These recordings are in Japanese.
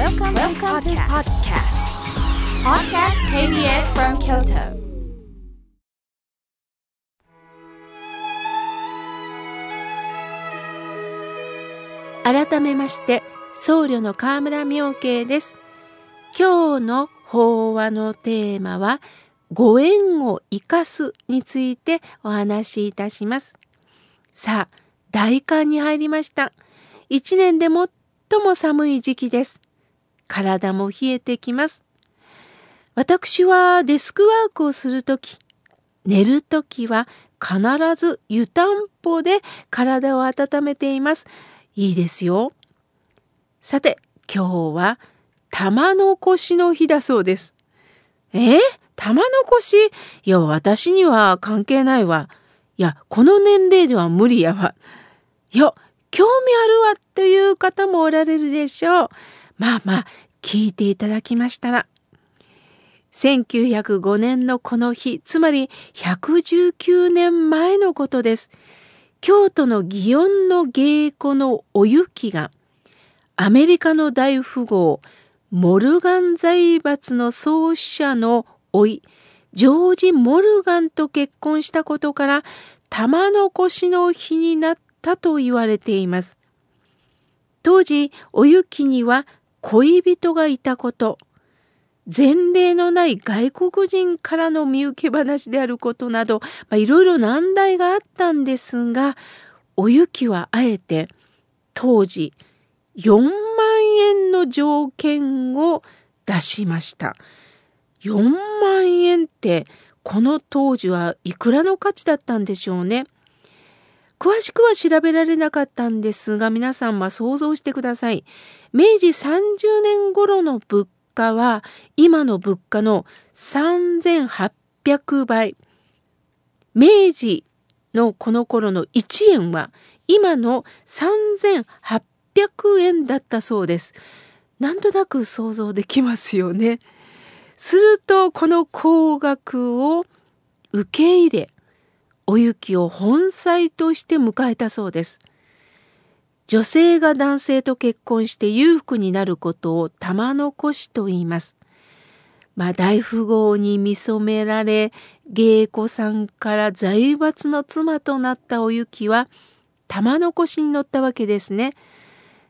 Welcome, Welcome to podcast. Podcast KBS from Kyoto. 改めまして僧侶の河村明慶です今日の法話のテーマはご縁を生かすについてお話しいたしますさあ大寒に入りました一年で最も寒い時期です体も冷えてきます私はデスクワークをするとき寝るときは必ず湯たんぽで体を温めていますいいですよ。さて、今日は玉の腰の日だそうです。え？玉の腰いや、私には関係ないわ。いや、この年齢では無理やわ。いや、興味あるわという方もおられるでしょう。まあまあ、聞いていただきましたら。1905年のこの日、つまり119年前のことです。京都の祇園の芸妓のお雪がアメリカの大富豪モルガン財閥の創始者の甥ジョージ・モルガンと結婚したことから玉の腰の日になったと言われています。当時お雪には恋人がいたこと前例のない外国人からの見受け話であることなどいろいろ難題があったんですがお雪はあえて当時4万円の条件を出しました。4万円ってこの当時はいくらの価値だったんでしょうね。詳しくは調べられなかったんですが皆さんは想像してください。明治30年頃の物価は今の物価の3800倍。明治のこの頃の1円は今の3800円だったそうです。なんとなく想像できますよね。するとこの高額を受け入れお雪を本妻として迎えたそうです。女性が男性と結婚して裕福になることを玉のしと言います。まあ、大富豪に見初められ芸妓さんから財閥の妻となったお雪は玉のしに乗ったわけですね。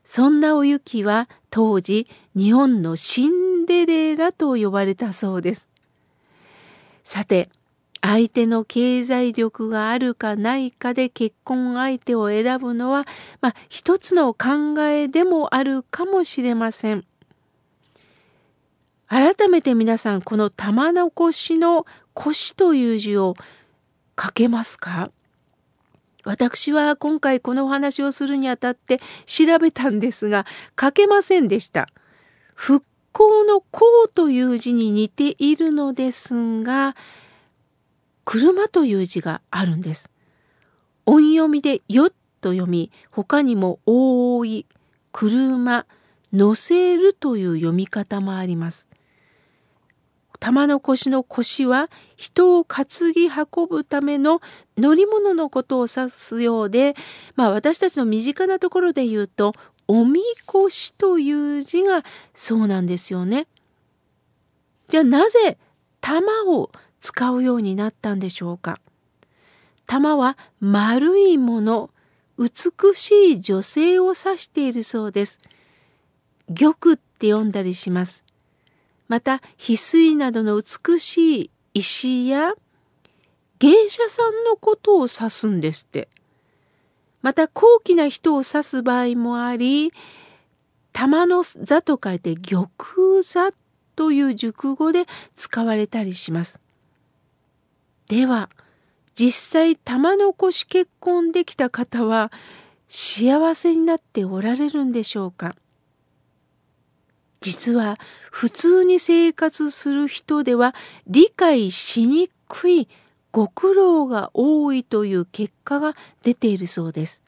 そんなお雪は当時日本のシンデレラと呼ばれたそうです。さて相手の経済力があるかないかで結婚相手を選ぶのは、まあ、一つの考えでもあるかもしれません。改めて皆さんこの玉の腰の腰という字を書けますか？私は今回このお話をするにあたって調べたんですが書けませんでした。復興の興という字に似ているのですが車という字があるんです。音読みでよと読み、他にも覆い、車、乗せるという読み方もあります。玉の腰の腰は人を担ぎ運ぶための乗り物のことを指すようで、まあ私たちの身近なところで言うと、おみこしという字がそうなんですよね。じゃあなぜ玉を使うようになったんでしょうか。玉は丸いもの美しい女性を指しているそうです。玉って読んだりします。また翡翠などの美しい石や芸者さんのことを指すんですって。また高貴な人を指す場合もあり玉の座と書いて玉座という熟語で使われたりします。では実際玉のし結婚できた方は幸せになっておられるんでしょうか？実は普通に生活する人では理解しにくいご苦労が多いという結果が出ているそうです。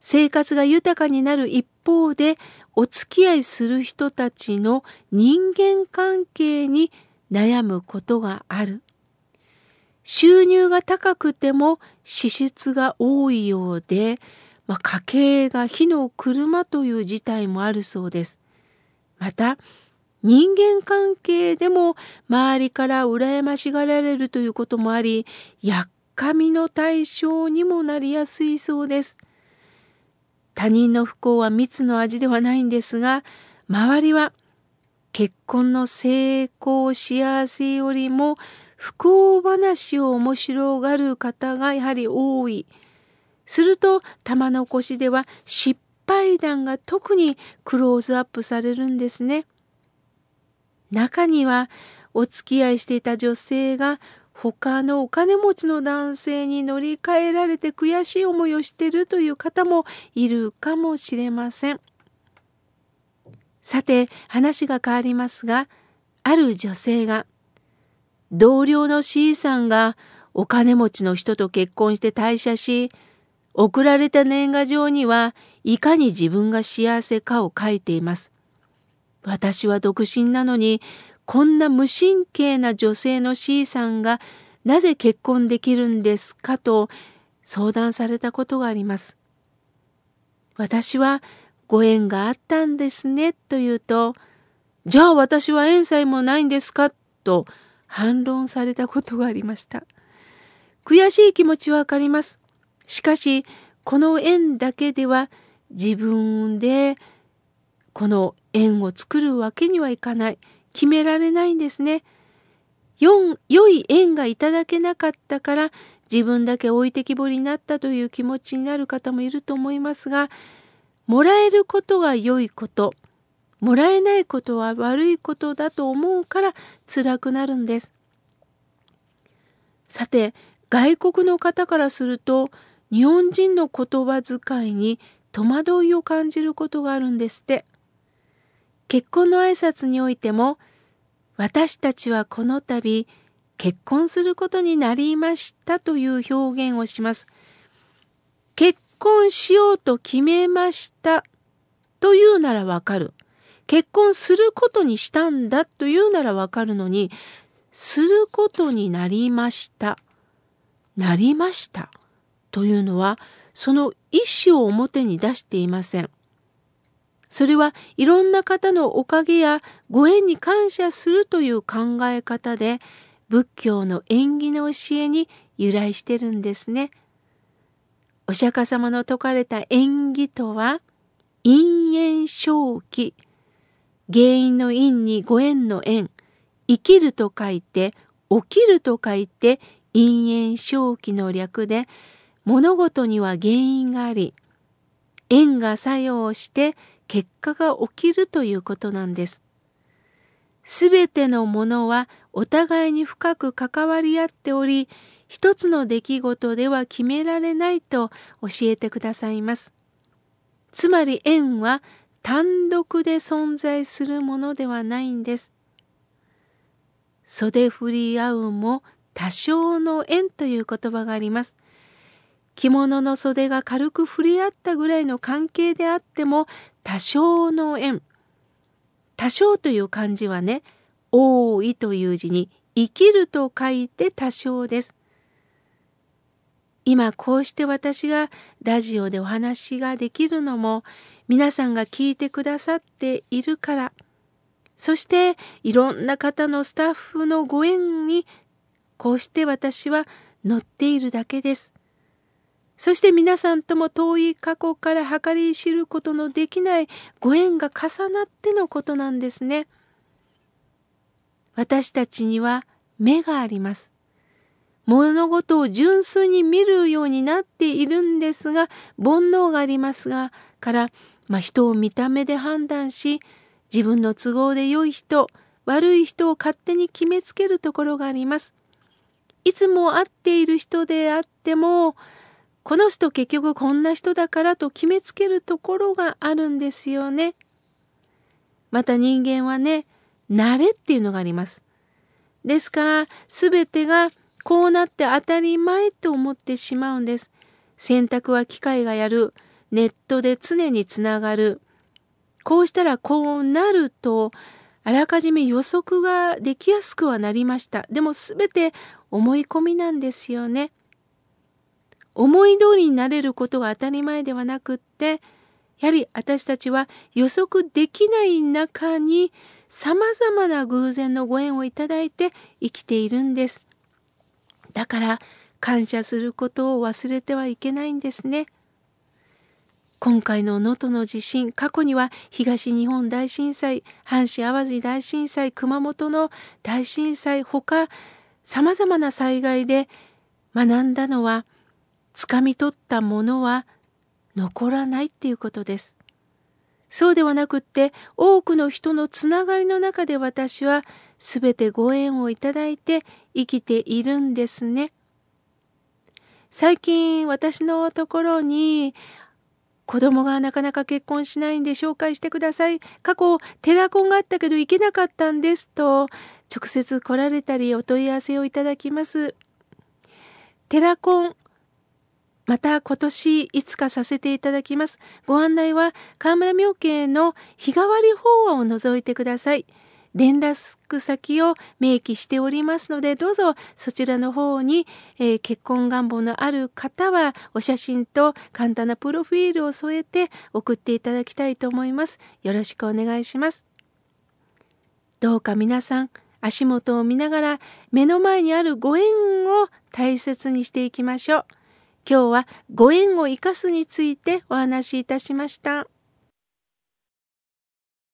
生活が豊かになる一方でお付き合いする人たちの人間関係に悩むことがある。収入が高くても支出が多いようで、まあ、家計が火の車という事態もあるそうです。また人間関係でも周りから羨ましがられるということもありやっかみの対象にもなりやすいそうです。他人の不幸は蜜の味ではないんですが周りは結婚の成功幸せよりも不幸話を面白がる方がやはり多い。すると玉の腰では失敗談が特にクローズアップされるんですね。中にはお付き合いしていた女性が他のお金持ちの男性に乗り換えられて悔しい思いをしてるという方もいるかもしれません。さて話が変わりますがある女性が同僚の C さんがお金持ちの人と結婚して退社し送られた年賀状にはいかに自分が幸せかを書いています。私は独身なのにこんな無神経な女性の C さんがなぜ結婚できるんですかと相談されたことがあります。私はご縁があったんですねと言うとじゃあ私は縁さえもないんですかと反論されたことがありました。悔しい気持ちはわかります。しかしこの縁だけでは自分でこの縁を作るわけにはいかない決められないんですね。良い縁がいただけなかったから自分だけ置いてきぼりになったという気持ちになる方もいると思いますがもらえることが良いこともらえないことは悪いことだと思うから辛くなるんです。さて外国の方からすると日本人の言葉遣いに戸惑いを感じることがあるんですって。結婚の挨拶においても私たちはこの度結婚することになりましたという表現をします。結婚しようと決めましたというならわかる。結婚することにしたんだというならわかるのに、することになりました。なりましたというのは、その意思を表に出していません。それはいろんな方のおかげやご縁に感謝するという考え方で仏教の縁起の教えに由来してるんですね。お釈迦様の説かれた縁起とは因縁正気原因の因にご縁の縁生きると書いて起きると書いて因縁正気の略で物事には原因があり縁が作用して結果が起きるということなんです。すべてのものはお互いに深く関わり合っており、一つの出来事では決められないと教えてくださいます。つまり縁は単独で存在するものではないんです。袖振り合うも多少の縁という言葉があります。着物の袖が軽く触れ合ったぐらいの関係であっても多少の縁多少という漢字はね多いという字に生きると書いて多少です。今こうして私がラジオでお話ができるのも皆さんが聞いてくださっているからそしていろんな方のスタッフのご縁にこうして私は乗っているだけです。そして皆さんとも遠い過去から計り知ることのできないご縁が重なってのことなんですね。私たちには目があります。物事を純粋に見るようになっているんですが煩悩がありますがから、まあ、人を見た目で判断し自分の都合で良い人悪い人を勝手に決めつけるところがあります。いつも会っている人であってもこの人結局こんな人だからと決めつけるところがあるんですよね。また人間はね、慣れっていうのがあります。ですから、全てがこうなって当たり前と思ってしまうんです。選択は機械がやる。ネットで常につながる。こうしたらこうなると、あらかじめ予測ができやすくはなりました。でも全て思い込みなんですよね。思い通りになれることが当たり前ではなくってやはり私たちは予測できない中にさまざまな偶然のご縁をいただいて生きているんです。だから感謝することを忘れてはいけないんですね。今回の能登の地震過去には東日本大震災阪神・淡路大震災熊本の大震災ほかさまざまな災害で学んだのは掴み取ったものは残らないっていうことです。そうではなくって多くの人のつながりの中で私は全てご縁をいただいて生きているんですね。最近私のところに子供がなかなか結婚しないんで紹介してください。過去テラコンがあったけど行けなかったんですと直接来られたりお問い合わせをいただきます。テラコンまた今年いつかさせていただきます。ご案内は河村明慶の日替わり法案を除いてください。連絡先を明記しておりますのでどうぞそちらの方に、えー、結婚願望のある方はお写真と簡単なプロフィールを添えて送っていただきたいと思います。よろしくお願いします。どうか皆さん足元を見ながら目の前にあるご縁を大切にしていきましょう。今日はご縁を生かすについてお話しいたしました。